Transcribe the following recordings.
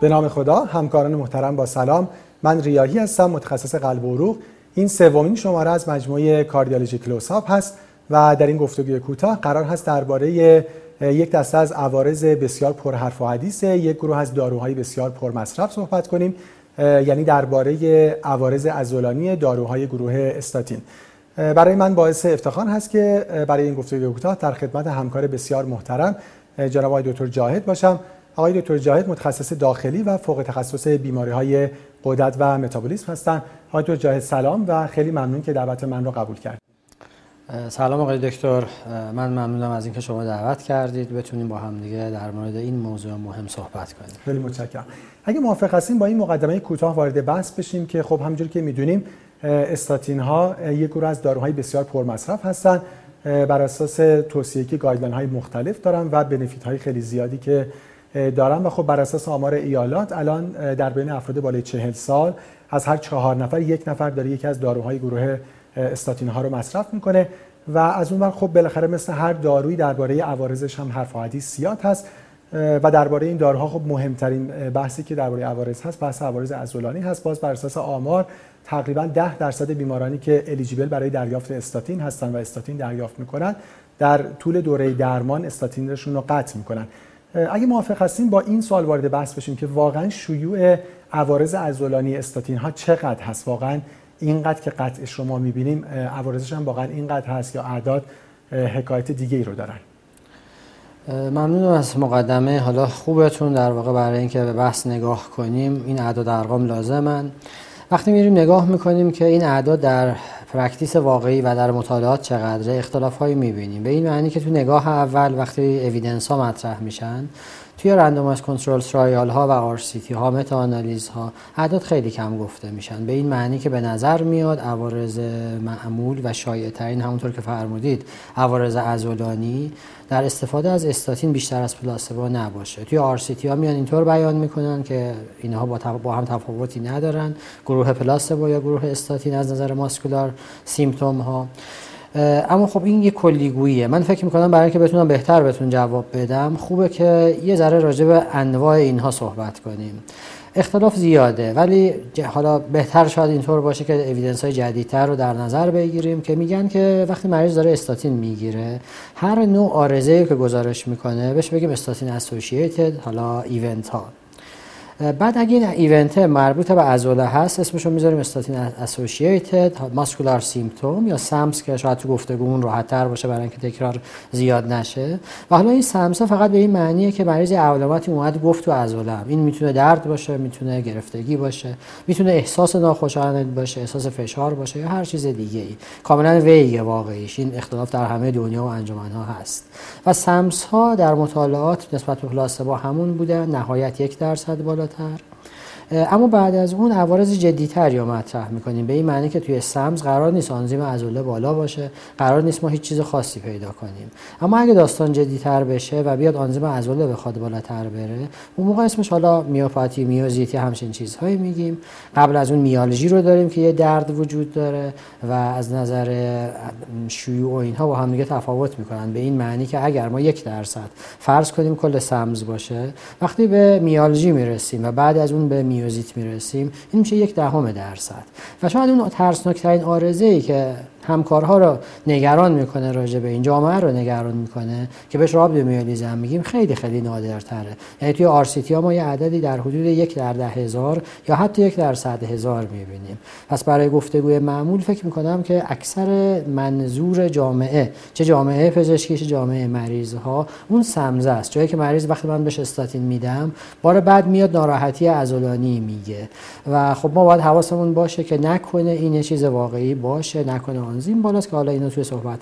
به نام خدا همکاران محترم با سلام. من ریاهی هستم متخصص قلب و عروق. این سومین شماره از مجموعه کاردیولوژی کلوساپ هست و در این گفتگوی کوتاه قرار هست درباره یک دسته از عوارض بسیار پرحرف و حدیث یک گروه از داروهای بسیار پرمصرف صحبت کنیم یعنی درباره عوارض عضلانی داروهای گروه استاتین. برای من باعث افتخار هست که برای این گفتگوی کوتاه در خدمت همکار بسیار محترم جناب دکتر جاهد باشم. آقای دکتر جاهد متخصص داخلی و فوق تخصص بیماری های قدرت و متابولیسم هستند آقای دکتر جاهد سلام و خیلی ممنون که دعوت من رو قبول کردید. سلام آقای دکتر. من ممنونم از اینکه شما دعوت کردید. بتونیم با هم دیگه در مورد این موضوع مهم صحبت کنیم. خیلی متشکرم. اگه موافق هستیم با این مقدمه کوتاه وارد بحث بشیم که خب همونجور که می‌دونیم استاتین ها یک گروه از داروهای بسیار پرمصرف هستند بر اساس توصیه که گایدلاین های مختلف دارن و بنفیت های خیلی زیادی که دارن. و خب بر اساس آمار ایالات الان در بین افراد بالای چهل سال از هر چهار نفر یک نفر داره یکی از داروهای گروه استاتین ها رو مصرف می‌کنه. و از اون خب بالاخره مثل هر دارویی درباره عوارضش هم حرف و حدیث زیاد هست. و درباره این داروها خب مهمترین بحثی که درباره عوارض هست بحث عوارض عضلانی هست. باز بر اساس آمار تقریبا 10 درصد بیمارانی که الیجیبل برای دریافت استاتین هستن و استاتین دریافت می‌کنن در طول دوره درمان استاتینشون رو قطع می‌کنن. اگه موافق هستیم با این سوال وارد بحث بشیم که واقعا شیوع عوارض عضلانی استاتین ها چقدر هست؟ واقعا اینقدر که قطع شما می‌بینیم عوارضش هم واقعا اینقدر هست یا اعداد حکایت دیگه ای رو دارن؟ ممنونم از مقدمه. حالا خوبتون در واقع برای اینکه به بحث نگاه کنیم این اعداد ارقام لازمن. وقتی میریم نگاه می‌کنیم که این اعداد در practice واقعی و در مطالعات چقدره اختلاف هایی می‌بینیم. به این معنی که تو نگاه اول وقتی evidence ها مطرح میشن توی randomized control trial ها و RCT ها meta-analysis ها اعداد خیلی کم گفته میشن. به این معنی که به نظر میاد عوارض معمول و شایع ترین همونطور که فرمودید عوارض عضلانی در استفاده از استاتین بیشتر از پلاسبو نباشه. توی RCT ها میان اینطور بیان می‌کنن که اینها با, با هم تفاوتی ندارن. گروه پلاسبو یا گروه استاتین از نظر ماسکولار سیمتوم ها اما خب این یه کلیگوییه. من فکر می‌کنم برای اینکه بتونم بهتر بهتون جواب بدم خوبه که یه ذره راجع به انواع اینها صحبت کنیم. اختلاف زیاده ولی حالا بهتر شاید اینطور باشه که اویدنس های جدیدتر رو در نظر بگیریم که میگن که وقتی مریض داره استاتین می‌گیره هر نوع آرزه که گزارش می‌کنه بهش بگیم استاتین اسوسییتد حالا ایونت ها بعد اگه این ایونت مربوط به عضله هست اسمش رو می‌ذاریم استاتین اسوسییتد ماسکولار سیمتوم یا سمس که شاید تو گفتگومون راحت تر باشه برای اینکه تکرار زیاد نشه. و حالا این سمس فقط به این معنیه که مریض علاماتی اومد گفت تو عضله این می‌تونه درد باشه می‌تونه گرفتگی باشه می‌تونه احساس ناخوشایند باشه احساس فشار باشه یا هر چیز دیگه ای کاملا ویگ واقعیش. این اختلاف در همه دنیا و انجمن ها هست. و سمس ها در مطالعات نسبت به پلاسبو همون بوده. نهایت یک درصد بالا بالاتر اما بعد از اون عوارض جدیتر یا مطرح می‌کنیم. به این معنی که توی سمز قرار نیست آنزیم عضله بالا باشه قرار نیست ما هیچ چیز خاصی پیدا کنیم. اما اگه داستان جدیتر بشه و بیاد آنزیم عضله بخواد بالاتر بره اون موقع اسمش حالا میوپاتی میوزیتی همچین چیزهایی میگیم. قبل از اون میالژی رو داریم که یه درد وجود داره و از نظر شیوع و اینها با هم دیگه تفاوت می‌کنن. به این معنی که اگر ما یک درصد فرض کنیم کل سمز باشه وقتی به میالژی می‌رسیم و بعد از اون به میوزیت می‌رسیم این میشه یک دهم درصد. و شاید اون ترسناکترین آرزه ای که همکارها رو نگران می‌کنه راجع به این. جامعه رو نگران می‌کنه که بهش راب میالیزم میگیم. خیلی خیلی نادرتره. یعنی توی سی ها ما یه عددی در حدود یک در ده هزار یا حتی یک در صد هزار می‌بینیم. پس برای گفتگوی معمول فکر می‌کنم که اکثر منظور جامعه چه جامعه پزشکی چه جامعه مریض ها اون سمزه است. جایی که مریض وقتی من بهش استاتین میدم بار بعد میاد ناراحتی عضلانی میگه. و خب ما باید حواسمون باشه که نکنه این چیز واقعی باشه نکنه آنزیم بالاست که حالا اینو توی صحبت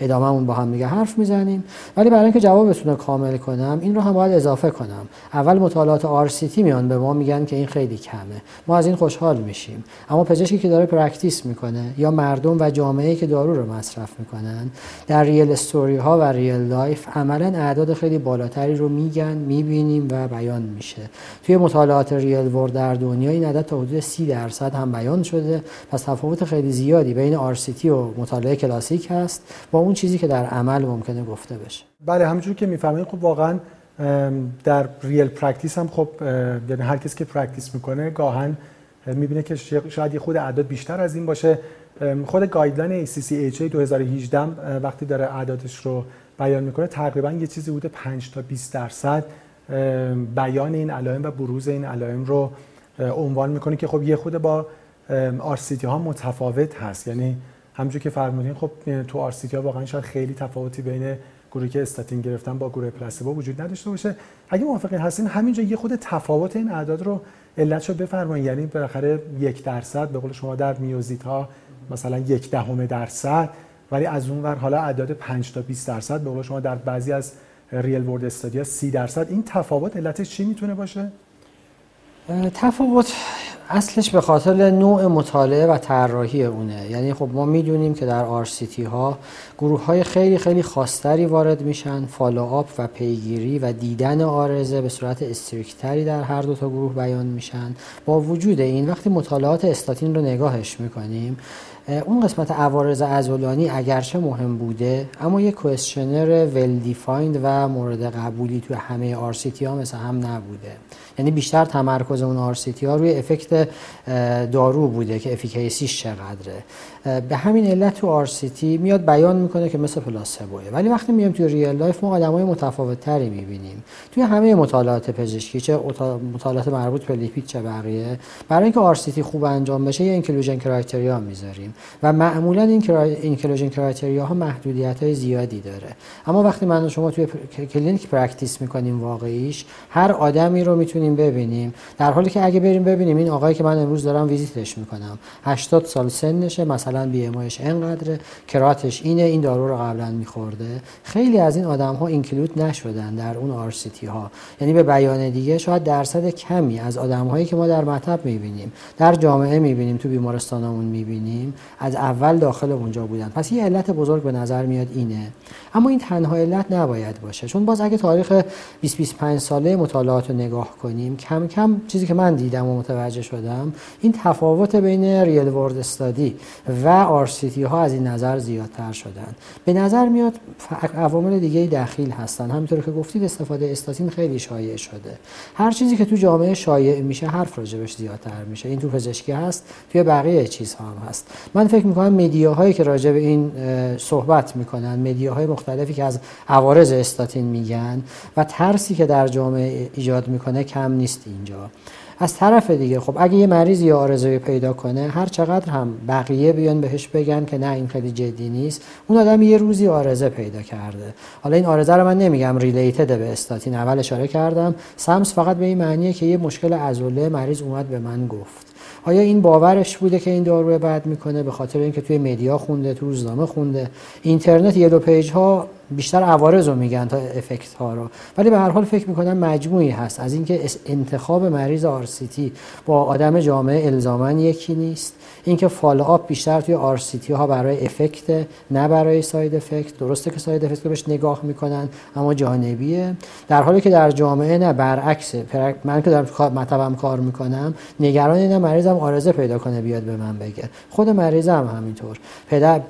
ادامهمون با هم دیگه حرف می‌زنیم. ولی برای اینکه جوابتون رو کامل کنم این رو هم باید اضافه کنم. اول مطالعات آر میان به ما میگن که این خیلی کمه. ما از این خوشحال میشیم. اما پزشکی که داره practice می‌کنه یا مردم و جامعه که دارو رو مصرف می‌کنن در real story ها و real life عملا اعداد خیلی بالاتری رو میگن می‌بینیم و بیان میشه. توی مطالعات real world در دنیا این عدد تا حدود 30 درصد هم بیان شده. پس تفاوت خیلی زیادی بین آر و مطالعه کلاسیک هست با اون چیزی که در عمل ممکنه گفته بشه. بله همونجور که می‌فهمید خب واقعا در real practice هم خب یعنی هر کسی که practice می‌کنه گاهن می‌بینه که شاید خود اعداد بیشتر از این باشه. خود guideline ACC/AHA 2018 وقتی داره اعدادش رو بیان می‌کنه تقریبا یه چیزی بوده 5 تا 20 درصد بیان این علائم و بروز این علائم رو عنوان می‌کنه که خب یه خود با RCT ها متفاوت هست. یعنی همونجور که فرمودین خب تو آرسیتی ها واقعا شاید خیلی تفاوتی بین گروهی که استاتین گرفتن با گروه پلاسبو وجود نداشته باشه. اگه موافقین هستین همینجا یه خود تفاوت این اعداد رو علتشو بفرمایید یعنی بالاخره یک درصد به قول شما در میوزیت ها مثلا یک دهم درصد ولی از اون ور حالا اعداد 5 تا 20 درصد به قول شما در بعضی از ریل ورد استادیا 30 درصد. این تفاوت علتش چی می‌تونه باشه؟ تفاوت اصلش به خاطر نوع مطالعه و طراحی اونه. یعنی خب ما می‌دونیم که در RCT ها گروه های خیلی خیلی خاصتری وارد میشن follow-up و پیگیری و دیدن عارضه به صورت strict تری در هر دو تا گروه بیان میشن. با وجود این وقتی مطالعات استاتین رو نگاهش می‌کنیم اون قسمت عوارض عضلانی اگرچه مهم بوده اما یک questionnaire well-defined و مورد قبولی توی همه RCT ها مثل هم نبوده. یعنی بیشتر تمرکز اون RCT ها روی effect دارو بوده که efficacy ش چقدره. به همین علت تو RCT میاد بیان می‌کنه که مثل placebo ه ولی وقتی میایم توی real life ما آدمای متفاوت تری می‌بینیم. توی همه مطالعات پزشکی چه مطالعات مربوط به لیپید چه بقیه برای اینکه RCT خوب انجام بشه یه inclusion criteria می‌ذاریم. و معمولا این inclusion criteria ها محدودیت های زیادی داره. اما وقتی من شما توی کلینیک practice می‌کنیم واقعیش هر آدمی رو می‌تونیم ببینیم. در حالی که اگه بریم ببینیم این آقایی که من امروز دارم ویزیتش می‌کنم. 80 سال سنشه مثلا BMI ش انقدره. کراتینینش اینه این دارو رو قبلا میخورده. خیلی از این آدم ها include نشدن در اون RCT ها یعنی به بیان دیگه شاید درصد کمی از آدم هایی که ما در مطب می‌بینیم در جامعه می‌بینیم تو بیمارستانمون می‌بینیم از اول داخل اونجا بودن. پس یه علت بزرگ به نظر میاد اینه. اما این تنها علت نباید باشه چون باز اگه تاریخ 20 25 ساله مطالعات رو نگاه کنیم کم کم چیزی که من دیدم و متوجه شدم این تفاوت بین ریل ورد استادی و آرسیتی ها از این نظر زیادتر شدن. به نظر میاد عوامل دیگه دخیل هستن. همینطور که گفتید استفاده استاتین خیلی شایع شده. هر چیزی که تو جامعه شایع میشه حرف راجبش زیادتر میشه. این تو پزشکی هست توی بقیه چیزها هم هست. من فکر می‌کنم مدیاهایی که راجع به این صحبت می‌کنن مدیاهای مختلفی که از عوارض استاتین میگن و ترسی که در جامعه ایجاد می‌کنه کم نیست اینجا. از طرف دیگه خب اگه یه مریض یا آرزوی پیدا کنه هر چقدر هم بقیه بیان بهش بگن که نه این خیلی جدی نیست اون آدم یه روزی آرزه پیدا کرده. حالا این آرزه رو من نمیگم ریلیتد به استاتین اول اشاره کردم. سمس فقط به این معنیه که یه مشکل عضله مریض اومد به من گفت. آیا این باورش بوده که این دارو بد می‌کنه به خاطر اینکه توی media خونده تو روزنامه خونده؟ اینترنت یه دو پیج ها بیشتر عوارض رو میگن تا effect ها رو. ولی به هر حال فکر می‌کنم مجموعی هست. از اینکه انتخاب مریض RCT با آدم جامعه الزاما یکی نیست. اینکه follow-up بیشتر توی RCT ها برای effect نه برای side effect. درسته که side effect رو بهش نگاه می‌کنن اما جانبیه. در حالی که در جامعه نه برعکس. من که در مطبم کار می‌کنم نگران اینه مریضم عارضه پیدا کنه بیاد به من بگه. خود مریضم همینطور. پدر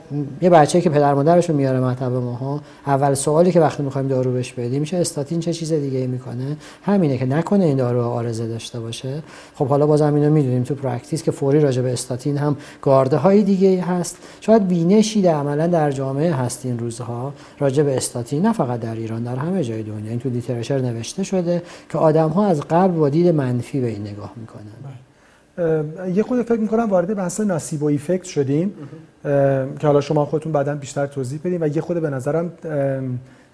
یه بچه که پدر مادرش رو میاره مطب ماها اول سوالی که وقتی می‌خوایم دارو بهش بدیم میشه استاتین چه چیز دیگه می‌کنه؟ همینه که نکنه این دارو عارضه داشته باشه. خب حالا بازم اینو می‌دونیم تو practice که فوری راجع به استاتین گارد های دیگه هست. شاید بینشی در عملا در جامعه هست این روزها. راجع به استاتین نه فقط در ایران در همه جای دنیا. این تو literature نوشته شده که آدم ها از قبل با دید منفی به این نگاه می‌کنن. یه خرده فکر می‌کنم وارد بحث nocebo effect شدیم که حالا شما خودتون بعدا بیشتر توضیح بدیم و یه خرده به نظرم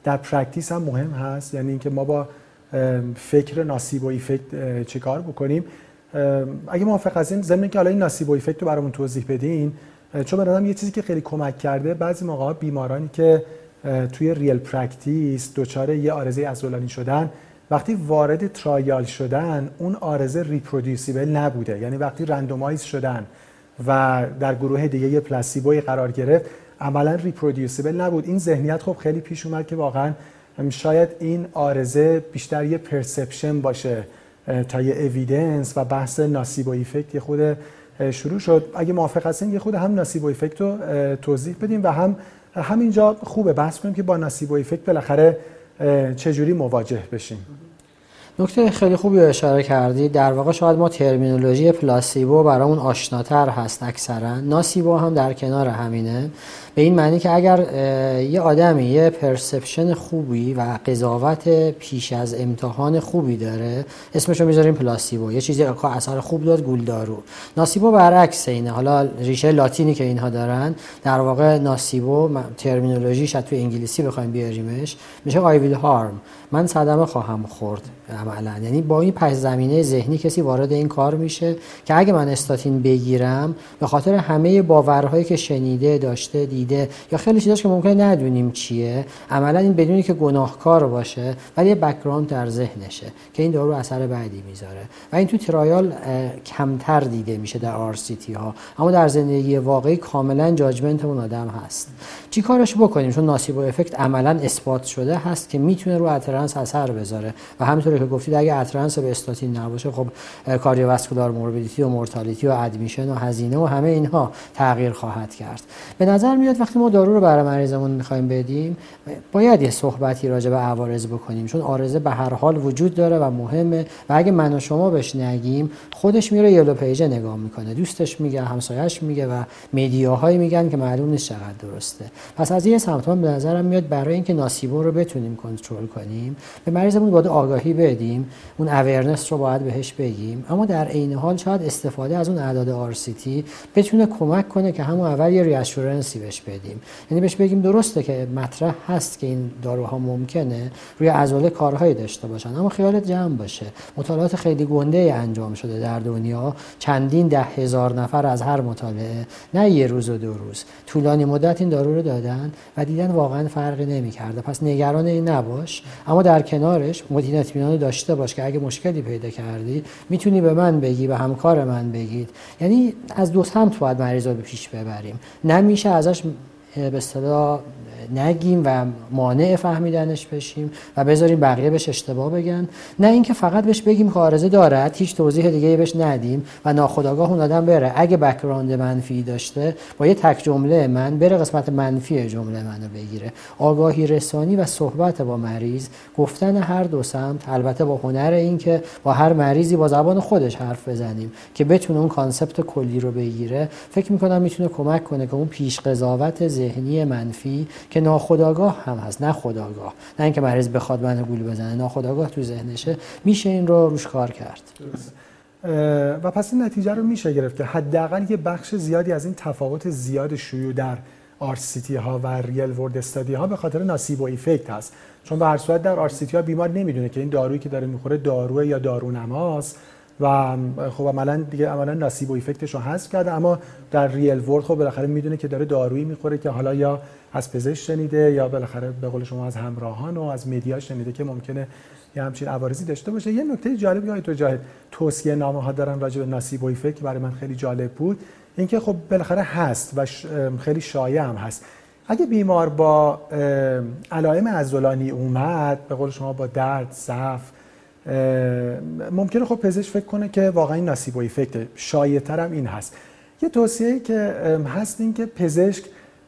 در practice هم مهم هست. یعنی اینکه ما با فکر nocebo effect چیکار بکنیم. اگه موافق هستین ضمن که حالا این nocebo effect رو برامون توضیح بدین چون به یه چیزی که خیلی کمک کرده بعضی موقع بیمارانی که توی real practice دچار یه عارضه عضلانی شدن وقتی وارد trial شدن اون عارضه reproducible نبوده. یعنی وقتی randomize شدن و در گروه دیگه یه placebo ی قرار گرفت عملا reproducible نبود. این ذهنیت خب خیلی پیش اومد که واقعا شاید این عارضه بیشتر یه perception باشه. تا یه evidence و بحث nocebo effect یه خرده شروع شد. اگه موافق هستین یه خرده هم nocebo effect رو توضیح بدیم و هم همینجا خوبه بحث کنیم که با ناسیب و ایفکت بالاخره چجوری مواجه بشیم. نکته خیلی خوبی رو اشاره کردی. در واقع شاید ما ترمینولوژی پلاسیبو برامون آشناتر هست اکثرا. ناسیبو هم در کنار همینه. به این معنی که اگر یه آدمی یه پرسپشن خوبی و قضاوت پیش از امتحان خوبی داره اسمش رو می‌ذاریم پلاسیبو. یه چیزی که اثر خوب داد گولدارو. nocebo برعکس اینه. حالا ریشه لاتینی که اینها دارن در واقع nocebo terminology ش تو انگلیسی بخوایم بیاریمش میشه will harm من صدمه خواهم خورد عملا. یعنی با این پس زمینه ذهنی کسی وارد این کار میشه که اگه من استاتین بگیرم به خاطر همه باورهایی که شنیده داشته دیده یا خیلی چیزاش که ممکنه ندونیم چیه. عملا این بدون این که گناهکار باشه ولی یه background در ذهنشه که این دارو اثر بدی می‌ذاره. و این تو trial کمتر دیده میشه در RCT ها. اما در زندگی واقعی کاملا judgment اون آدم هست. چی کارش بکنیم؟ چون nocebo effect عملا اثبات شده هست که می‌تونه رو adherence اثر بذاره. و همینطور که گفتید اگه adherence به استاتین نباشه خب cardiovascular morbidity و mortality و admission و هزینه و همه اینها تغییر خواهد کرد. به نظر میاد وقتی ما دارو رو برای مریضمون می‌خوایم بدیم باید یه صحبتی راجع به عوارض بکنیم چون عارضه به هر حال وجود داره و مهمه و اگه من و شما بهش نگیم خودش میره yellow page نگاه می‌کنه دوستش میگه همسایه‌اش میگه و media هایی میگن که معلوم نیست چقدر درسته. پس از این سمت به نظرم میاد برای اینکه nocebo رو بتونیم کنترل کنیم به مریضمون باید آگاهی بدیم اون awareness رو باید بهش بگیم. اما در عین حال شاید استفاده از اون اعداد RCT بتونه کمک کنه که همون اول یه reassurance ی بهش بدیم. یعنی بهش بگیم درسته که مطرح هست که این داروها ممکنه روی عضله کارهایی داشته باشن اما خیالت جمع باشه. مطالعات خیلی گنده انجام شده در دنیا. چندین ده هزار نفر از هر مطالعه نه یه روز و دو روز. طولانی مدت این دارو رو دادن و دیدن واقعا فرقی نمی‌کرده. پس نگران این نباش. اما در کنارش مدین داشته باش که اگه مشکلی پیدا کردی می‌تونی به من بگی به همکار من بگید. یعنی از دو سمت باید مریض رو پیش ببریم. نمیشه ازش به اصطلاح نگیم و مانع فهمیدنش بشیم و بذاریم بقیه بهش اشتباه بگن. نه اینکه فقط بهش بگیم که عارضه دارد هیچ توضیح دیگه بهش ندیم و ناخودآگاه اون آدم بره. اگه background منفی داشته با یه تک جمله من بره قسمت منفی جمله منو بگیره. آگاهی رسانی و صحبت با مریض گفتن هر دو سمت البته با هنر این که با هر مریضی با زبان خودش حرف بزنیم که بتونه اون concept کلی رو بگیره. فکر می‌کنم می‌تونه کمک کنه که اون پیش قضاوت ذهنی منفی که ناخداگاه هم هست نه خداگاه نه اینکه مریض بخواد من گول بزنه ناخداگاه تو ذهنشه. میشه این رو روش کار کرد. و پس این نتیجه رو میشه گرفت که حداقل یه بخش زیادی از این تفاوت زیاد شیوع در آرسیتی ها و ریل ورد استادی ها به خاطر ناسیب و ایفکت هست. چون به هر صورت در آرسیتی ها بیمار نمی‌دونه که این دارویی که داره می‌خوره داروه یا دارونماست. و خب عملا دیگه عملا ناسیب و ایفکتش رو حذف کرده اما در ریل ورد خب بالاخره می‌دونه که داره دارویی می‌خوره که حالا یا از پزشک شنیده یا بالاخره به قول شما از همراهان و از مدیا شنیده که ممکنه یه همچین عوارضی داشته باشه. یه نکته جالب یا تو جاهد توصیه نامه ها دارن راجع به ناسیب و ایفکت که برای من خیلی جالب بود. اینکه خب بالاخره هست و خیلی شایع هم هست. اگه بیمار با علائم عضلانی اومد به قول شما با درد ضعف ممکنه خب پزشک فکر کنه که واقعا این ناسیب و ایفکت شایع‌تر هم این هست. یه توصیه که هست این که پزشک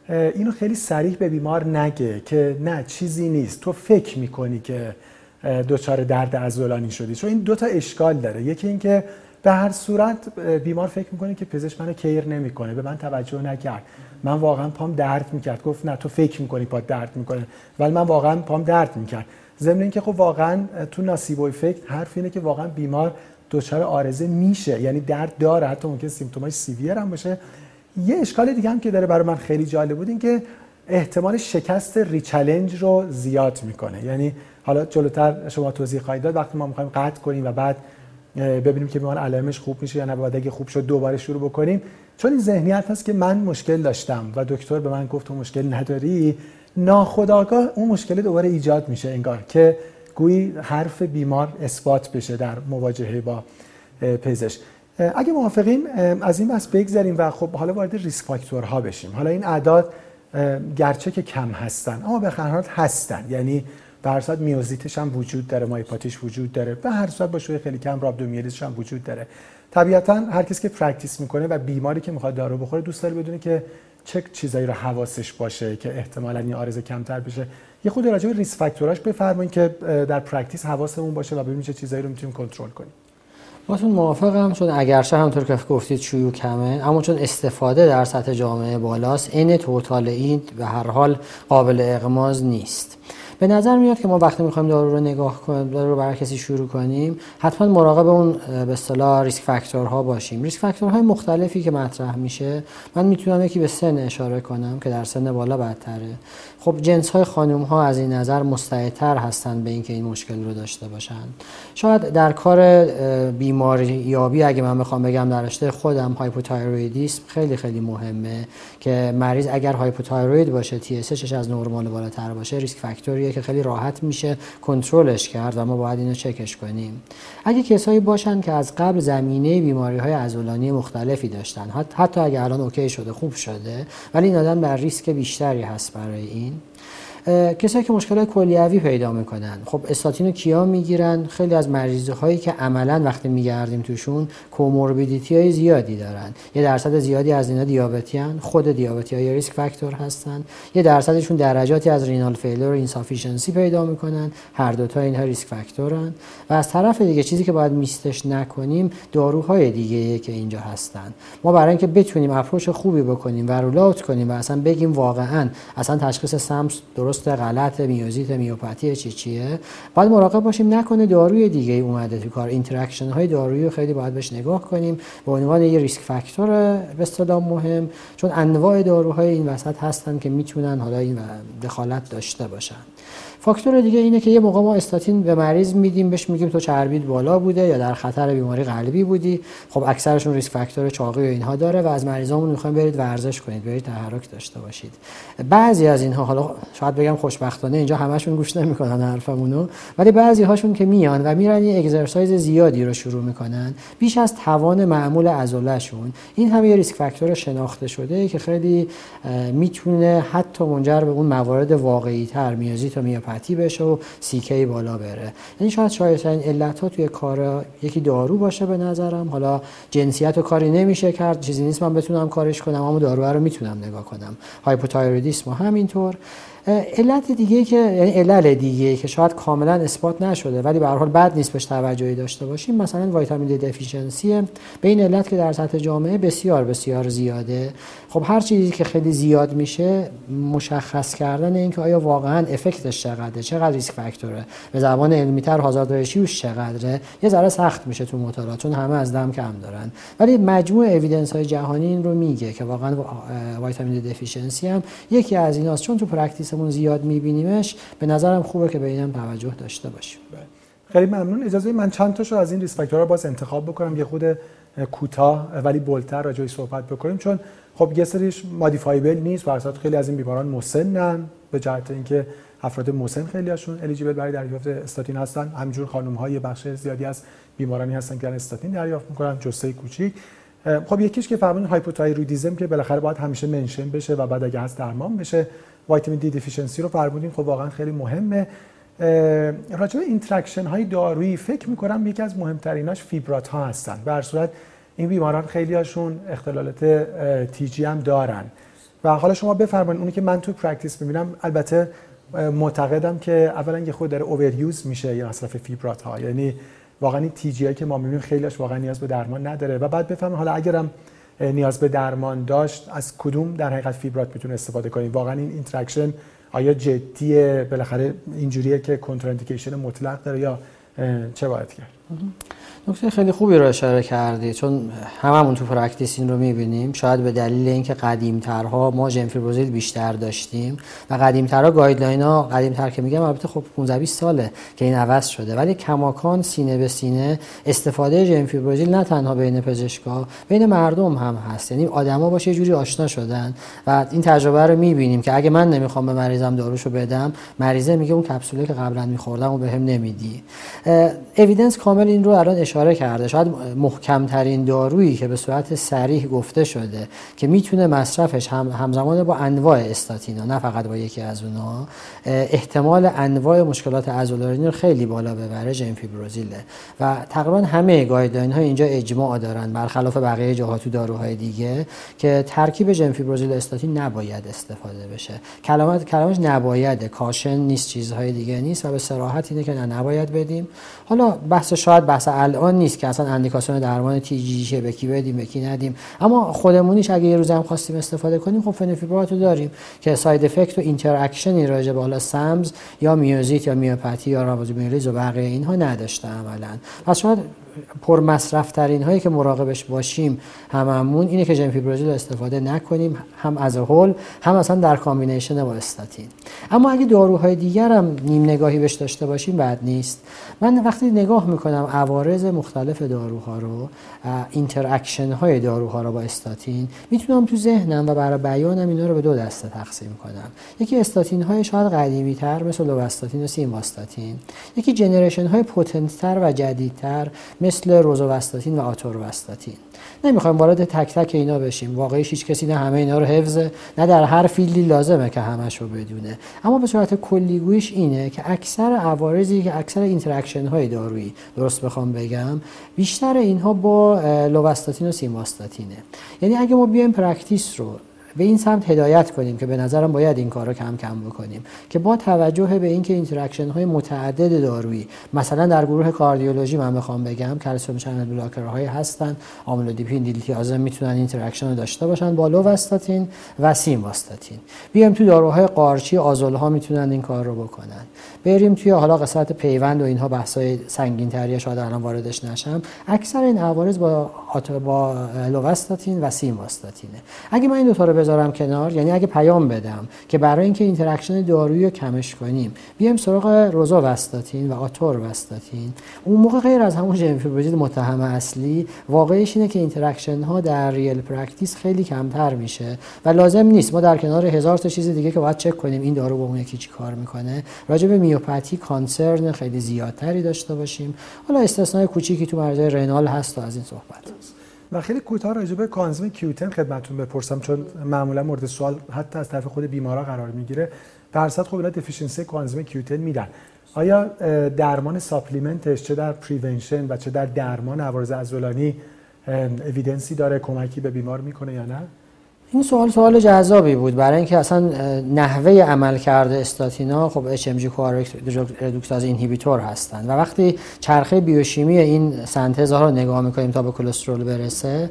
اینو خیلی سریح به بیمار نگه که نه چیزی نیست. تو فکر می‌کنی که دچار درد عضلانی شدی. چون این دو تا اشکال داره. یکی اینکه به هر صورت بیمار فکر می‌کنه که پزشک منو کیر نمی‌کنه. به من توجه نکرد. من واقعا پام درد می‌کرد. گفت نه تو فکر می‌کنی پا درد می‌کنه. ولی من واقعا پام درد می‌کرد. ضمن اینکه خب واقعا تو nocebo effect حرف اینه که واقعا بیمار دچار عارضه میشه. یعنی درد داره. حتی ممکن symptom ای severe هم باشه. یه اشکال دیگه هم که داره برای من خیلی جالب بود این که احتمال شکست rechallenge رو زیاد می‌کنه. یعنی حالا جلوتر شما توضیح خواهید داد. وقتی ما می‌خوایم قطع کنیم و بعد ببینیم که بیمار علائمش خوب میشه یا نه بعد اگه خوب شد دوباره شروع بکنیم. چون این ذهنیت هست که من مشکل داشتم و دکتر به من گفت تو مشکل نداری ناخودآگاه اون مشکل دوباره ایجاد میشه انگار که گویی حرف بیمار اثبات بشه در مواجهه با پزشک. اگه موافقین از این بحث بگذریم و خب حالا وارد risk factor ها بشیم. حالا این اعداد گرچه که کم هستن اما به هر حال هستن. یعنی به میوزیتش هم وجود داره myopathy ش وجود داره به هر صورت با شیوع خیلی کم رابدومیولیزش هم وجود داره. طبیعتا هر کسی که practice می‌کنه و بیماری که می‌خواد دارو بخوره دوست داره بدونه که چه چیزایی رو حواسش باشه که احتمالا این عارضه کمتر بشه. یه خرده راجع به risk factor اش بفرمایید که در practice حواسمون باشه و ببینیم چه چیزایی رو می‌تونیم کنترل کنیم. باهاتون موافقم چون اگرچه همونطور که گفتید شیوع کمه اما چون استفاده در سطح جامعه بالاست این total این به هر حال قابل اغماض نیست. به نظر میاد که ما وقتی می‌خوایم دارو رو نگاه کنیم دارو رو برای کسی شروع کنیم حتما مراقب اون به اصطلاح risk factor ها باشیم. risk factor های مختلفی که مطرح میشه من می‌تونم یکی به سن اشاره کنم که در سن بالا بدتره. خب جنس های خانم ها از این نظر مستعدتر هستند به اینکه این مشکل رو داشته باشن شاید در کار بیماری یابی اگه من بخوام بگم در رشته خودم hypothyroidism خیلی خیلی مهمه که مریض اگر hypothyroid باشه TSH از نرمال بالاتر باشه risk factor یه که خیلی راحت میشه کنترلش کرد و ما باید اینو چکش کنیم. اگه کسایی باشن که از قبل زمینه بیماری های عضلانی مختلفی داشتن حتی اگر الان OK شده خوب شده ولی این آدم در ریسک بیشتری هست برای این کسایی که مشکل کلیوی پیدا می‌کنن. خب استاتین رو کیا می‌گیرن؟ خیلی از مریضی هایی که عملا وقتی میگردیم توشون comorbidity های زیادی دارن. یه درصد زیادی از اینا دیابتی هن. خود دیابتی ها یه risk factor هستن. یه درصدشون درجاتی از renal failure و insufficiency پیدا می‌کنن. هر دوتا اینها risk factor ن و از طرف دیگه چیزی که باید میستش نکنیم داروهای دیگه که اینجا هستن. ما برای اینکه بتونیم approach خوبی بکنیم و rule out کنیم و اصلا بگیم واقعا اصلا تشخیص سمس درست درست غلط میوزیت میوپاتی چی چیه. باید مراقب باشیم نکنه داروی دیگه ای اومده تو کار. interaction های دارویی رو خیلی باید بهش نگاه کنیم. به عنوان یه risk factor به اصطلاح مهم. چون انواع داروهای این وسط هستن که می‌تونن حالا این دخالت داشته باشن. فاکتور دیگه اینه که یه موقع ما استاتین به مریض میدیم بهش میگیم تو چربیت بالا بوده یا در خطر بیماری قلبی بودی. خب اکثرشون ریسک فاکتور چاقی و اینها داره و از مریضامون می‌خوایم برید ورزش کنید برید تحرک داشته باشید. بعضی از اینها حالا شاید بگم خوشبختانه اینجا همشون گوش نمی‌کنن حرفمونو ولی بعضی هاشون که میان و میرن یه اگزرسایز زیادی رو شروع می‌کنن بیش از توان معمول عضلهشون. این هم یه ریسک فاکتور شناخته شده که خیلی می‌تونه حتی منجر به اون موارد واقعی تر میازیت و میوپاتی بشه و سیکی بالا بره. یعنی شاید شایعترین علت ها توی کار یکی دارو باشه به نظرم. حالا جنسیت و کاری نمیشه کرد. چیزی نیست من بتونم کارش کنم اما دارو رو می‌تونم نگاه کنم. hypothyroidism همینطور. علت دیگه که یعنی علل دیگه که شاید کاملا اثبات نشده ولی به هر حال بد نیست بهش توجهی داشته باشیم. مثلا vitamin D deficiency به این علت که در سطح جامعه بسیار بسیار زیاده. خب هر چیزی که خیلی زیاد میشه مشخص کردن اینکه آیا واقعا effect ش چقدره چقدر risk factor ه به زبان علمی تر hazard ratio ش چقدره؟ یه ذره سخت میشه تو مطالعات چون همه از دم کم دارن. ولی مجموع evidence های جهانی این رو میگه که واقعا vitamin D deficiency هم یکی از ایناست. چون تو practice خودمون زیاد میبینیمش. به نظرم خوبه که به اینم توجه داشته باشیم. بله. خیلی ممنون. اجازه من چند تاشو از این ریس رو باز انتخاب بکنم. یه خرده کوتاه ولی bold تر راجعش صحبت بکنیم. چون خب یه سریش modifiable نیست. و خیلی از این بیماران مسنن. به جهت اینکه افراد مسن خیلی هاشون eligible برای دریافت استاتین هستن. همینجور خانم های بخش زیادی از بیمارانی هستن که استاتین دریافت می‌کنن. جثه کوچیک. خب یکیش که فرمودین hypothyroidism که بالاخره باید همیشه mention بشه و بعد اگه هست درمان بشه. vitamin D deficiency رو فرمودین خب واقعا خیلی مهمه. راجع به interaction های دارویی فکر می‌کنم یکی از مهمتریناش فیبرات ها هستن. به صورت این بیماران خیلی هاشون اختلالات TG هم دارن. و حالا شما بفرمایید اونی که من تو practice می‌بینم البته معتقدم که اولا یه خرده داره over میشه یا مصرف فیبرات ها یعنی واقعا این TG که ما می‌بینیم خیلیش واقعا نیاز به درمان نداره. و بعد بفهمیم حالا اگرم نیاز به درمان داشت از کدوم در حقیقت فیبرات می‌تونه استفاده کنیم؟ واقعا این interaction آیا جدیه بالاخره اینجوریه که contraindication مطلق داره یا چه باید کرد؟ نکته خیلی خوبی رو اشاره کردی چون هممون تو practice این رو می‌بینیم. شاید به دلیل اینکه قدیمترها ما جنفیبروزیل بیشتر داشتیم و قدیمترها guideline ها قدیمتر که میگم البته خب 15 20 ساله که این عوض شده. ولی کماکان سینه به سینه استفاده جنفیبروزیل نه تنها بین پزشکا بین مردم هم هست. یعنی آدما باشه یه جوری آشنا شدن و این تجربه رو می‌بینیم که اگه من نمی‌خوام به مریضم داروشو بدم مریضه میگه اون کپسوله که قبلا میخوردم و بهم نمیدی. evidence کامل این رو الان اشاره کرده. شاید محکمترین دارویی که به صورت صریح گفته شده که می‌تونه مصرفش هم همزمان با انواع استاتینا نه فقط با یکی از اونها احتمال انواع مشکلات عضلانی رو خیلی بالا ببره جنفیبروزیله و تقریبا همه guideline ها اینجا اجماع دارن برخلاف بقیه جاها تو داروهای دیگه که ترکیب جنفیبروزیل استاتین نباید استفاده بشه. کلمات کلمش نباید caution نیست چیزهای دیگه نیست و به صراحت اینه که نباید بدیم. حالا بحث شاید بحث الان نیست که اصلا اندیکاسیون درمان TG به کی بدیم به کی ندیم. اما خودمونیش اگه یه روز هم خواستیم استفاده کنیم خب فنفیبرات رو داریم که side effect و interaction ی راجع به حالا سمز یا میوزیت یا میوپاتی یا رابدومیولیز و بقیه اینها نداشته عملا. پس شاید پر مصرف ترین هایی که مراقبش باشیم هممون اینه که جنفیبروزیل استفاده نکنیم هم as whole هم اصلا در combination با استاتین. اما اگه داروهای دیگر هم نیم نگاهی بهش داشته باشیم بد نیست. من وقتی نگاه می‌کنم عوارض مختلف داروها رو interaction های داروها رو با استاتین می‌تونم تو ذهنم و برای بیانم اینا رو به دو دسته تقسیم کنم. یکی استاتین های شاید قدیمی تر مثل لوواستاتین و سیمواستاتین یکی generation های potent تر و جدیدتر مثل روزوواستاتین و آتوروواستاتین نمی‌خوایم وارد تک تک اینا بشیم. واقعی هیچ کسی نه همه اینا رو حفظه نه در هر field ی لازمه که همش رو بدونه. اما به صورت کلیگویش اینه که اکثر عوارضی که اکثر interaction های دارویی درست بخوام بگم بیشتر اینها با لوواستاتین و سیمواستاتینه. یعنی اگه ما بیایم practice رو به این سمت هدایت کنیم که به نظرم باید این کار رو کم کم بکنیم. که با توجه به اینکه interaction های متعدد دارویی مثلا در گروه کاردیولوژی من بخوام بگم calcium channel blocker هایی هستن آملودیپین دیلتیازم می‌تونن interaction رو داشته باشن با لوواستاتین و سیمواستاتین بیام تو داروهای قارچی آزولها می‌تونن این کار رو بکنن. بریم توی حالا قسمت پیوند و اینها بحثای سنگین تری شاید الان واردش نشم. اکثر این عوارض با با لوواستاتین و سیمواستاتینه اگه من این دو تا رو بذارم کنار یعنی اگه پیام بدم که برای اینکه interaction دارویی رو کمش کنیم بیایم سراغ روزوواستاتین و آتورواستاتین اون موقع غیر از همون جمفیبروزیل متهم اصلی واقعش اینه که interaction ها در real practice خیلی کمتر میشه و لازم نیست. ما در کنار هزار تا چیز دیگه که باید چک کنیم این دارو با اون یکی چی کار می‌کنه. راجع به میوپاتی concern خیلی زیادتری داشته باشیم. حالا استثنای کوچیکی تو مرزهای renal هست و از این صحبت. و خیلی کوتاه راجع به coenzyme Q10 خدمتتون بپرسم چون معمولا مورد سوال حتی از طرف خود بیمارا قرار می‌گیره. درصد خب اینا deficiency coenzyme Q10 میدن. آیا درمان supplement ش چه در prevention و چه در درمان عوارض عضلانی evidence ی داره کمکی به بیمار می‌کنه یا نه؟ این سوال سوال جذابی بود. برای اینکه اصلا نحوه عمل کرده استاتینا خب HMG-CoA reductase inhibitor هستند و وقتی چرخه بیوشیمی این سنتز ها رو نگاه می‌کنیم تا به کلسترول برسه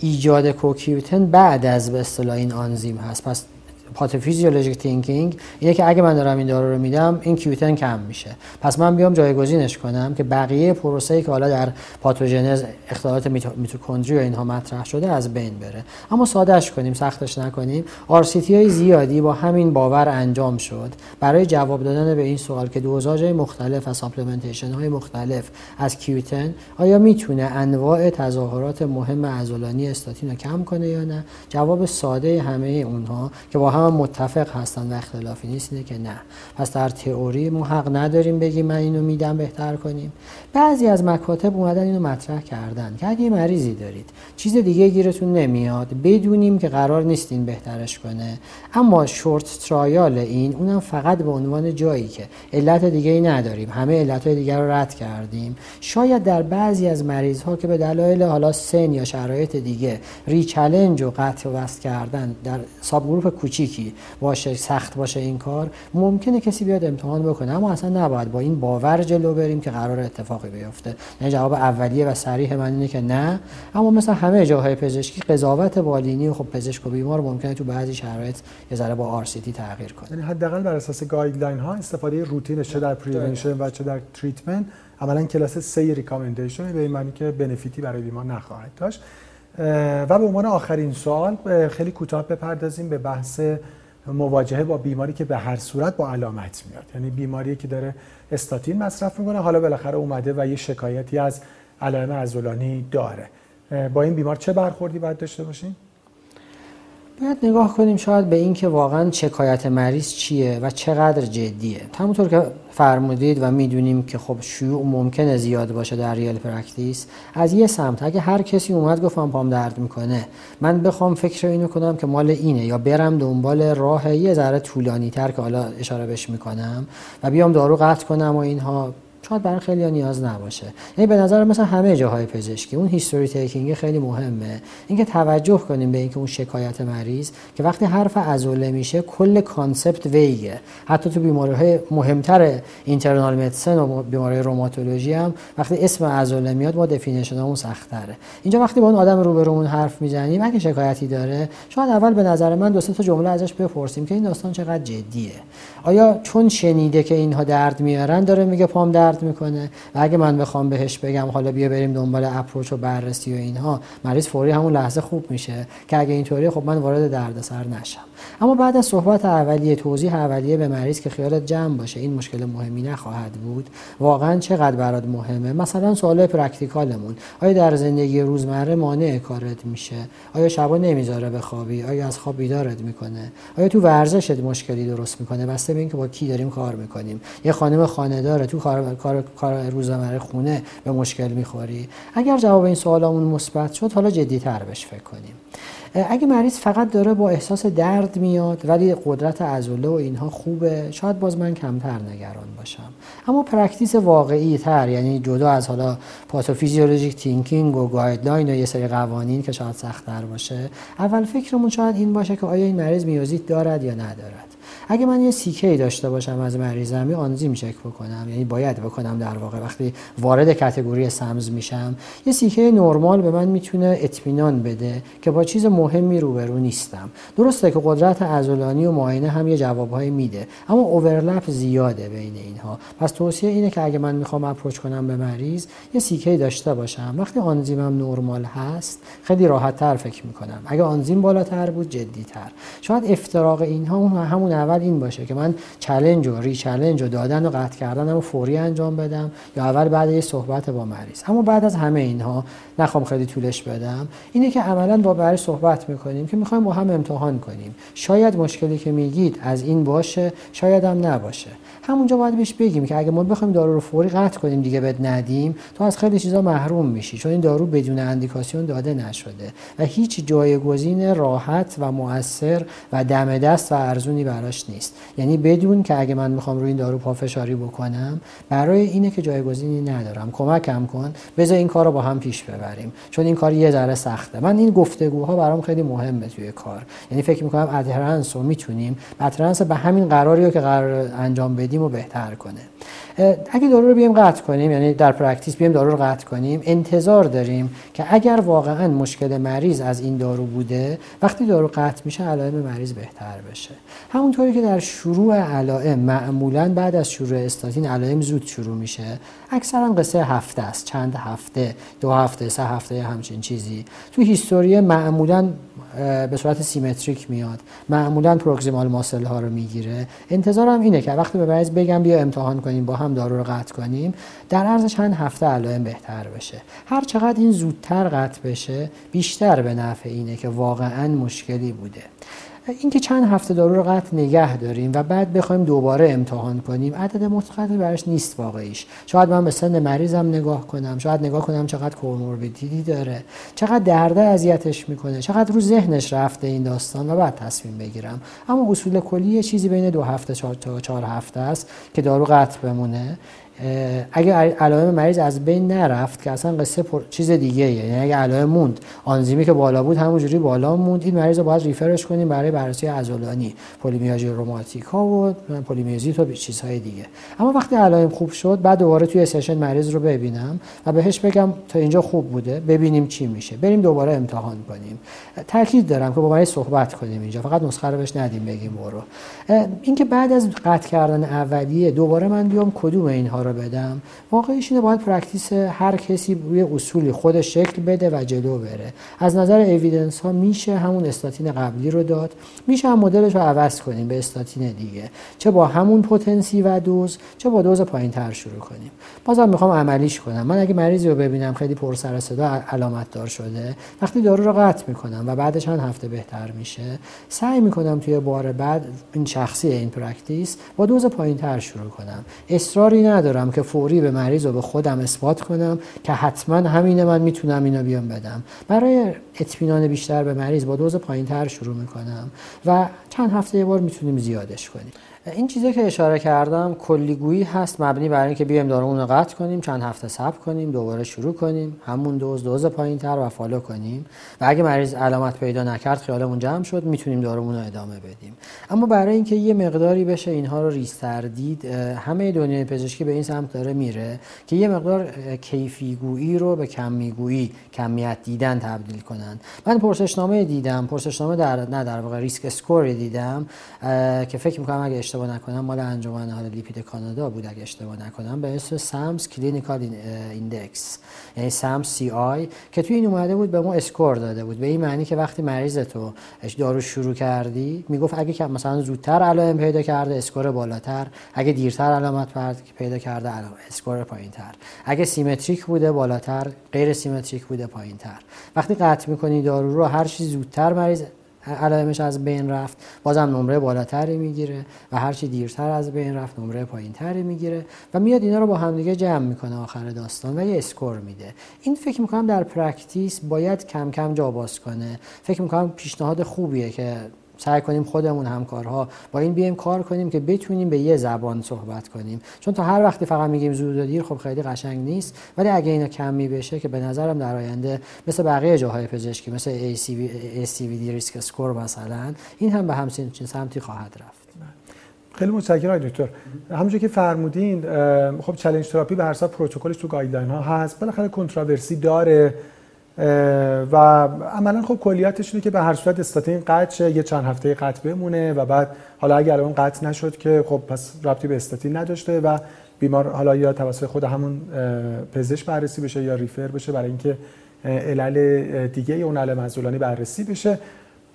ایجاد کوکیوتن بعد از به اصطلاح این آنزیم هست. پس pathophysiologic thinking اینه که اگه من دارم این دارو رو میدم این Q10 کم میشه. پس من بیام جایگزینش کنم که بقیه پروسه‌ای که حالا در پاتوژنز اختلالات میتوکندری و اینها مطرح شده از بین بره. اما سادهش کنیم سختش نکنیم. RCT های زیادی با همین باور انجام شد. برای جواب دادن به این سوال که dosage مختلف و supplementation های مختلف از Q10 آیا می‌تونه انواع تظاهرات مهم عضلانی استاتین رو کم کنه یا نه؟ جواب ساده همه اونها که با متفق هستن و اختلافی نیست اینه که نه. پس در تئوری ما حق نداریم بگیم من اینو میدم بهتر کنیم. بعضی از مکاتب اومدن اینو مطرح کردن که اگه مریضی دارید چیز دیگه گیرتون نمیاد بدونیم که قرار نیست این بهترش کنه. اما short trial این اونم فقط به عنوان جایی که علت دیگه ای نداریم. همه علت های دیگر رو رد کردیم. شاید در بعضی از مریض ها که به دلایل حالا سن یا شرایط دیگه rechallenge و قطع و تست کردن در subgroup کوچیک فیزیکی باشه سخت باشه این کار ممکنه کسی بیاد امتحان بکنه. اما اصلا نباید با این باور جلو بریم که قرار اتفاقی بیفته. نه جواب اولیه و صریح من اینه که نه. اما مثلا همه جاهای پزشکی قضاوت بالینی و خب پزشک و بیمار ممکنه تو بعضی شرایط یه ذره با آر تغییر کنه. یعنی حداقل بر اساس guideline ها استفاده روتین چه در prevention و چه در treatment عملا کلاس 3 recommendation به این معنی که benefit ی برای بیمار نخواهد داشت. و به عنوان آخرین سوال خیلی کوتاه بپردازیم به بحث مواجهه با بیماری که به هر صورت با علامت میاد. یعنی بیماری که داره استاتین مصرف می‌کنه. حالا بالاخره اومده و یه شکایتی از علائم عضلانی داره. با این بیمار چه برخوردی باید داشته باشیم؟ باید نگاه کنیم شاید به اینکه واقعا شکایت مریض چیه و چقدر جدیه. همونطور که فرمودید و می‌دونیم که خب شیوع ممکنه زیاد باشه در real practice از یه سمت اگه هر کسی اومد گفتم پام درد می‌کنه من بخوام فکر اینو کنم که مال اینه یا برم دنبال راه یه ذره طولانی تر که حالا اشاره بهش می‌کنم و بیام دارو قطع کنم و اینها. شاید برای خیلی نیاز نباشه. یعنی به نظر مثلا همه جاهای پزشکی اون history taking خیلی مهمه. اینکه توجه کنیم به اینکه اون شکایت مریض که وقتی حرف عضله میشه کل concept vague ه حتی تو بیماری های مهمتر internal medicine و بیماری روماتولوژی هم وقتی اسم عضله میاد ما definition مون سختره اینجا وقتی با اون آدم روبرومون حرف می‌زنیم اگه شکایتی داره شاید اول به نظر من دو تا جمله ازش بپرسیم که این داستان چقدر جدیه. آیا چون شنیده که اینها درد میارن داره میگه پام درد می‌کنه؟ و اگه من بخوام بهش بگم حالا بیا بریم دنبال اپروچ و بررسی و اینها مریض فوری همون لحظه خوب میشه. که اگه اینطوری خب من وارد دردسر نشم. اما بعد از صحبت اولیه توضیح اولیه به مریض که خیالت جمع باشه این مشکل مهمی نخواهد بود. واقعا چقدر برات مهمه؟ مثلا سوال پرکتیکالمون. آیا در زندگی روزمره مانع کارت میشه؟ آیا شبا نمی‌ذاره بخوابی؟ آیا از خواب بیدارت می‌کنه؟ آیا تو ورزشت مشکلی درست می‌کنه؟ بسته به اینکه با کی داریم کار می‌کنیم. یه خانم خانه داره تو کار کار, کار روزمره خونه به مشکل می‌خوری. اگر جواب این سوالامون مثبت شد حالا جدی تر بهش فکر کنیم. اگه مریض فقط داره با احساس درد میاد ولی قدرت عضله و اینها خوبه شاید باز من کمتر نگران باشم. اما practice واقعی تر یعنی جدا از حالا pathophysiologic thinking و guideline و یه سری قوانین که شاید سختتر باشه اول فکرمون شاید این باشه که آیا این مریض میوزیت دارد یا ندارد. اگه من یه CK داشته باشم از مریضم یه آنزیم چک بکنم. یعنی باید بکنم در واقع. وقتی وارد category SAMS میشم یه CK نرمال به من می‌تونه اطمینان بده که با چیز مهمی روبرو نیستم. درسته که قدرت عضلانی و معاینه هم یه جوابهایی میده اما overlap زیاده بین اینها. پس توصیه اینه که اگه من می‌خوام approach کنم به مریض یه سیکی داشته باشم. وقتی آنزیمم نرمال هست خیلی راحت تر فکر می‌کنم. اگه آنزیم بالاتر بود جدی تر شاید افتراق اینها همون اول این باشه که من چلنج و ری چلنج و دادن و قطع کردن رو فوری انجام بدم یا اول بعد یه صحبت با مریض. اما بعد از همه اینها نخوام خیلی طولش بدم. اینه که عملا با مریض صحبت می‌کنیم که می‌خوایم با هم امتحان کنیم. شاید مشکلی که میگید از این باشه شاید هم نباشه. همونجا باید بهش بگیم که اگه ما بخوایم دارو رو فوری قطع کنیم دیگه بد ندیم تو از خیلی چیزا محروم میشی چون این دارو بدون اندیکاسیون داده نشده و هیچ جایگزین راحت و مؤثر و دم دست و ارزونی براش نیست. یعنی بدون که اگه من می‌خوام روی این دارو پافشاری بکنم برای اینه که جایگزینی ندارم. کمکم کن. بذار این کار رو با هم پیش ببریم. چون این کار یه ذره سخته. من این گفتگوها برام خیلی مهمه توی کار. یعنی فکر می‌کنم adherence رو می‌تونیم adherence به همین قراری رو که قرار انجام بدیم و بهتر کنه. اگه دارو رو بیایم قطع کنیم یعنی در practice بیایم دارو رو قطع کنیم انتظار داریم که اگر واقعا مشکل مریض از این دارو بوده وقتی دارو قطع میشه علائم مریض بهتر بشه. همونطوری که در شروع علائم معمولا بعد از شروع استاتین علائم زود شروع میشه اکثرا قصه هفته است چند هفته دو هفته سه هفته همچین چیزی. تو هیستوری معمولا به صورت سیمتریک میاد معمولا پروگزیمال ماسل ها رو می‌گیره. انتظارم اینه که وقتی به مریض بگم بیا امتحان کنیم با هم دارو رو قطع کنیم در عرض چند هفته علائم بهتر بشه. هر چقدر این زودتر قطع بشه بیشتر به نفع اینه که واقعا مشکلی بوده. اینکه چند هفته دارو رو قطع نگه داریم و بعد بخوایم دوباره امتحان کنیم عدد متقطعی براش نیست واقعیش. شاید من به سن مریضم نگاه کنم شاید نگاه کنم چقدر کوموربیدیتی داره چقدر درده اذیتش می‌کنه چقدر رو ذهنش رفته این داستان و بعد تصمیم بگیرم. اما اصول کلی چیزی بین دو هفته تا چهار هفته است که دارو قطع بمونه. اگه علائم مریض از بین نرفت که اصلا قصه پر... چیز دیگه یعنی اگه علائم موند آنزیمی که بالا بود همونجوری بالا موند این مریض رو باید refer اش کنیم برای بررسی عضلانی. polymyalgia rheumatica و پلیمیوزیت و چیزهای دیگه. اما وقتی علائم خوب شد بعد دوباره توی session مریض رو ببینم و بهش بگم تا اینجا خوب بوده ببینیم چی میشه. بریم دوباره امتحان کنیم. تاکید دارم که با مریض صحبت کنیم اینجا. فقط نسخه رو بهش ندیم بگیم برو. اینکه بعد از قطع کردن اولیه دوباره من بیام کدوم اینها رو بدم؟ واقعیش اینه باید practice هر کسی روی اصولی خودش شکل بده و جلو بره. از نظر evidence ها میشه همون استاتین قبلی رو داد. میشه هم مدلش رو عوض کنیم به استاتین دیگه. چه با همون potency و دوز چه با دوز پایین تر شروع کنیم. بازم می‌خوام عملیش کنم. من اگه مریضی رو ببینم خیلی پر سر صدا علامت دار شده. وقتی دارو رو قطع می‌کنم و بعد چند هفته بهتر میشه سعی می‌کنم توی بار بعد این شخصی این practice با دوز پایین تر شروع کنم. اصراری ندارم که فوری به مریض رو به خودم اثبات کنم که حتما همینه من می‌تونم اینو بیام بدم. برای اطمینان بیشتر به مریض با دوز پایین تر شروع می‌کنم و چند هفته یه بار می‌تونیم زیادش کنیم. این چیزی که اشاره کردم کلیگویی هست مبنی بر اینکه بیایم دارومون رو قطع کنیم چند هفته صبر کنیم دوباره شروع کنیم همون دوز دوز پایین تر و follow کنیم. و اگه مریض علامت پیدا نکرد خیالمون جمع شد می‌تونیم دارومون رو ادامه بدیم. اما برای اینکه یه مقداری بشه اینها رو ریزتر دید همه دنیای پزشکی به این سمت داره میره که یه مقدار کیفیگویی رو به کمیگویی کمیت دیدن تبدیل کنن. من پرسشنامه دیدم پرسشنامه در نه در واقع risk score دیدم که فکر می‌کنم اگه اشتباه نکنم مال انجمن حال lipid کانادا بود اگه اشتباه نکنم. به اسم SAMS Clinical Index. یعنی SAMS CI که توی این اومده بود به ما score داده بود. به این معنی که وقتی مریض تو دارو شروع کردی می‌گفت اگه که مثلا زودتر علائم پیدا کرده score بالاتر. اگه دیرتر علامت پیدا کرده علامت score پایینتر. اگه symmetric بوده بالاتر. غیر symmetric بوده پایینتر. وقتی قطع می‌کنی دارو رو هر چی زودتر مریض علائمش از بین رفت. بازم نمره بالاتری می‌گیره و هرچی دیرتر از بین رفت نمره پایینتری می‌گیره و میاد اینا رو با همدیگه جمع می‌کنه آخر داستان و یه score میده. این فکر می‌کنم در practice باید کم کم جا باز کنه. فکر می‌کنم پیشنهاد خوبیه که سعی کنیم خودمون همکارها با این بیایم کار کنیم که بتونیم به یه زبان صحبت کنیم. چون تا هر وقتی فقط میگیم زود و دیر خب خیلی قشنگ نیست. ولی اگه اینا کمی بشه که به نظرم در آینده مثل بقیه جاهای پزشکی مثل ASCVD risk score مثلا این هم به همچین سمتی خواهد رفت. خیلی متشکرم دکتر. همونجوری که فرمودین خب چالش تراپی به هر حساب پروتکلش تو guideline ها هست. بالاخره controversy داره. و عملا خب کلیاتش اینه که به هر صورت استاتین قطع یه چند هفته قطع بمونه و بعد حالا اگر اون قطع نشد که خب پس ربطی به استاتین نداشته و بیمار حالا یا توسط خود همون پزشک بررسی بشه یا refer بشه برای اینکه علل دیگه اون علل عضلانی بررسی بشه.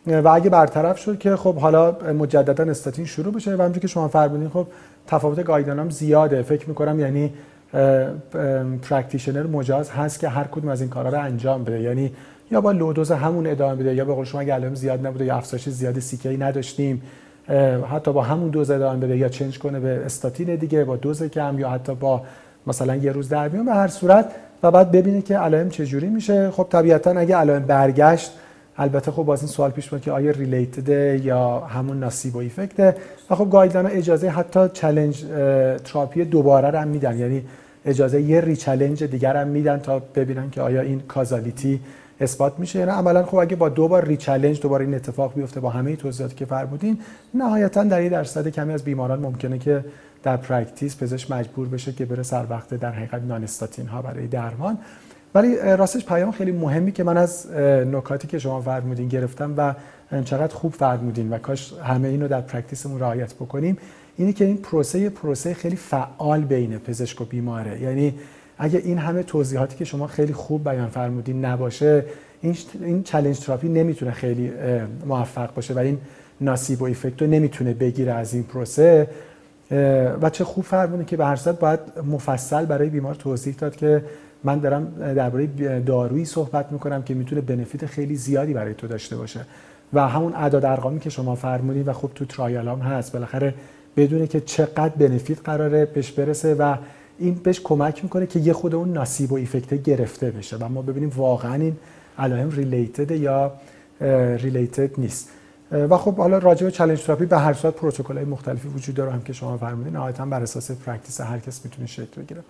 و اگه برطرف شد که خب حالا مجددا استاتین شروع بشه و همونجوری که شما فرمودین خب تفاوت guideline زیاده. فکر می‌کنم یعنی practitioner مجاز هست که هر کدوم از این کارا رو انجام بده. یعنی یا با low dose همون ادامه بده یا به قول شما اگه زیاد نبوده یا افزایش زیادی CK نداشتیم حتی با همون دوز ادامه بده یا change کنه به استاتین دیگه با دوز کم یا حتی با مثلا یه روز در میان به هر صورت و بعد ببینه که علائم چجوری میشه. خب طبیعتا اگه علائم برگشت البته خب باز این سوال پیش میاد که آیا related یا همون nocebo effect ه و خب guideline اجازه حتی چالش تراپی دوباره هم میدن. یعنی اجازه یه rechallenge دیگر هم میدن تا ببینن که آیا این causality اثبات میشه یعنی عملا خب اگه با دو بار rechallenge دوباره این اتفاق بیفته با همه توضیحاتی که فرمودین نهایتا در یه درصد کمی از بیماران ممکنه که در practice پزشک مجبور بشه که بره سر وقت در حقیقت non-statin ها برای درمان. ولی راستش پیام خیلی مهمی که من از نکاتی که شما فرمودین گرفتم و چقدر خوب فرمودین و کاش همه اینو در practice مون رعایت بکنیم اینه که این پروسه پروسه خیلی فعال بین پزشک و بیماره. یعنی اگه این همه توضیحاتی که شما خیلی خوب بیان فرمودین نباشه این این چالش تراپی نمی‌تونه خیلی موفق باشه و این ناسیب و افکت رو نمی‌تونه بگیره از این پروسه. و چه خوب فرمونه که به هر صورت باید مفصل برای بیمار توضیح داد که من دارم درباره دارویی صحبت می‌کنم که می‌تونه بنفیت خیلی زیادی برای تو داشته باشه. و همون اعداد ارقامی که شما فرمودید و خب تو ترایال هم هست بالاخره بدونه که چقدر بنفیت قراره بهش برسه و این بهش کمک می‌کنه که یه خود اون ناسیب و ایفکت گرفته بشه. و ما ببینیم واقعا این علائم related یا related نیست. و خب حالا راجع به چالش تراپی به هر صورت پروتکل‌های مختلفی وجود داره هم که شما فرمودین. نهایتا بر اساس practice هر کس می‌تونه شکل بگیره.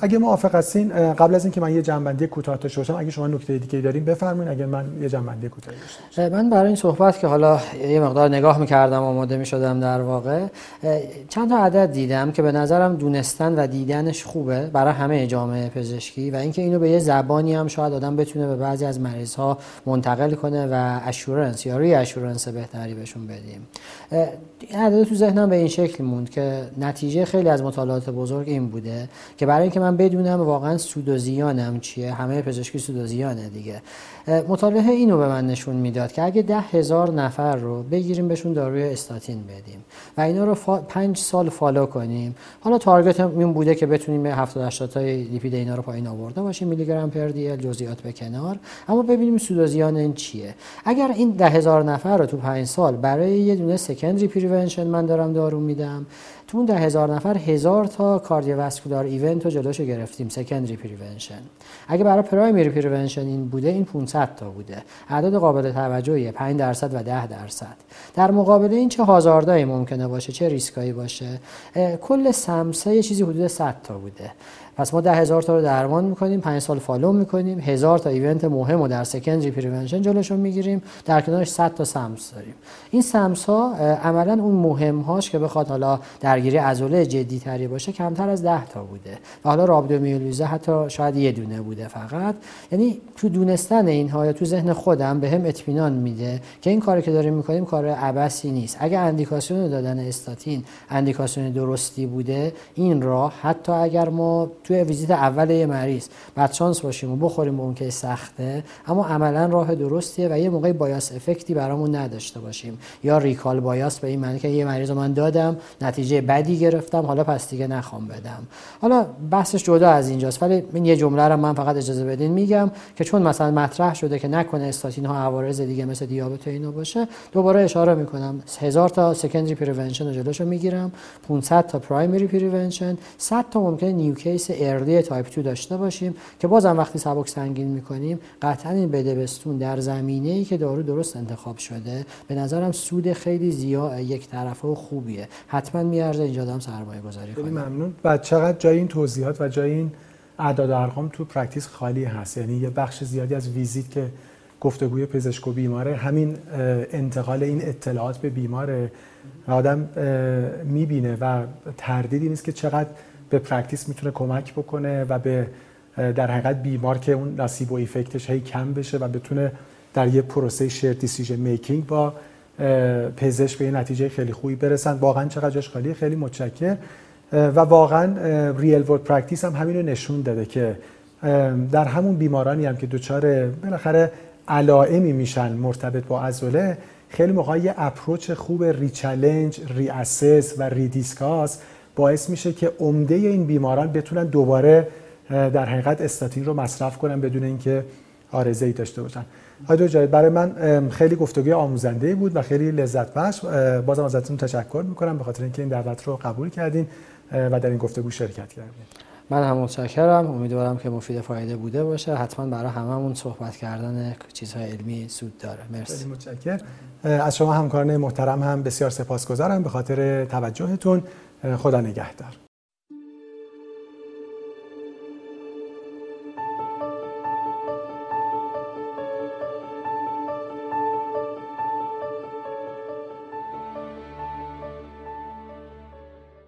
اگه موافق هستین قبل از اینکه من یه جمع‌بندی کوتاه داشته باشم اگه شما نکته دیگه دارین بفرمایید اگر من یه جمع‌بندی کوتاه داشته من برای این صحبت که حالا یه مقدار نگاه می‌کردم آماده می‌شدم در واقع چند تا عدد دیدم که به نظرم دونستن و دیدنش خوبه برای همه جامعه پزشکی و اینکه اینو به یه زبانی هم شاید آدم بتونه به بعضی از مریض ها منتقل کنه و assurance یا reassurance بهتری بهشون بدیم. این عدد تو ذهنم به این شکل موند که نتیجه خیلی از مطالعات بزرگ این بوده که برای اینکه من بدونم واقعا سود و زیانم چیه؟ همه پزشکی سود و زیانه دیگه مطالعه اینو به من نشون می‌داد که اگه ده هزار نفر رو بگیریم بهشون داروی استاتین بدیم و اینا رو فا... پنج سال follow کنیم. حالا target این بوده که بتونیم به 70 80 تای لیپید اینا رو پایین آورده باشیم میلی گرم per day جزئیات به کنار. اما ببینیم سود و زیان این چیه. اگر این ده هزار نفر رو تو پنج سال برای یه دونه secondary prevention من دارم دارو میدم تو اون هزار نفر هزار تا cardiovascular event رو جلوشو گرفتیم secondary prevention اگه برای primary prevention این بوده این 500 تا بوده. اعداد قابل توجهیه 5 درصد و 10 درصد. در مقابل این چه hazard ایی ممکنه باشه چه ریسکایی باشه کل سمسه یه چیزی حدود 100 تا بوده. پس ما ده هزار تا رو درمان می‌کنیم پنج سال follow می‌کنیم. هزار تا event مهم و در secondary prevention جلوشون می‌گیریم. در کنارش 100 تا سمس داریم. این سمس ها عملا اون مهم هاش که بخواد حالا درگیری عضله جدی تری باشه کمتر از 10 تا بوده. و حالا رابدومیولیز حتی شاید یه دونه بوده فقط. یعنی تو دونستن اینها یا تو ذهن خودم بهم اطمینان میده که این کاری که داریم می‌کنیم کار عبثی نیست. اگه اندیکاسیون دادن استاتین اندیکاسیون درستی بوده این راه حتی اگر ما توی ویزیت اول یه مریض. بدشانس باشیم و بخوریم به اون که سخته. اما عملا راه درستیه و یه موقعی bias effect ی برامون نداشته باشیم. یا recall bias به این معنی که یه مریض من دادم نتیجه بدی گرفتم حالا پس دیگه نخوام بدم. حالا بحثش جدا از اینجاست ولی این یه جمله رو من فقط اجازه بدین میگم که چون مثلا مطرح شده که نکنه استاتین ها عوارض دیگه مثل دیابت اینو باشه دوباره اشاره می‌کنم. هزار تا secondary prevention رو جلوشو می‌گیرم 500 تا primary prevention 100 تا ممکنه new case early type 2 داشته باشیم که بازم وقتی سبک سنگین می‌کنیم قطعا این بده بستون در زمینه ای که دارو درست انتخاب شده به نظرم سود خیلی زیاد یک طرفه و خوبیه. حتما میارزه اینجا دارم سرمایه گذاری کنیم ممنون. و چقدر جای این توضیحات و جای این اعداد و ارقام تو practice خالی هست؟ یعنی یه بخش زیادی از ویزیت که گفتگوی پزشک و بیماره همین انتقال این اطلاعات به بیماره آدم می‌بینه و تردیدی نیست که چقدر به practice می‌تونه کمک بکنه و به در حقیقت بیمار که اون nocebo effect ش هی کم بشه و بتونه در یه پروسه shared decision making با پزشک به یه نتیجه خیلی خوبی برسن. واقعا چقدر جاش خالی خیلی متشکر و واقعا real world practice هم همین رو نشون داده که در همون بیمارانی هم که دچار بالاخره علائمی میشن مرتبط با عضله خیلی موقع یه approach خوب rechallenge reassess و rediscuss باعث میشه که عمده این بیماران بتونن دوباره در حقیقت استاتین رو مصرف کنن بدون اینکه عارضه ای داشته باشن. آقای جای برای من خیلی گفتگوی آموزنده بود و خیلی لذت بخش بازم ازتون تشکر می‌کنم به خاطر اینکه این دعوت رو قبول کردین و در این گفتگو شرکت کردین. من هم متشکرم. امیدوارم که مفید فایده بوده باشه. حتما برای هممون صحبت کردن چیزهای علمی سود داره. مرسی. متشکرم. از شما همکاران محترم هم بسیار سپاسگزارم به خاطر توجهتون. خدا نگهدار.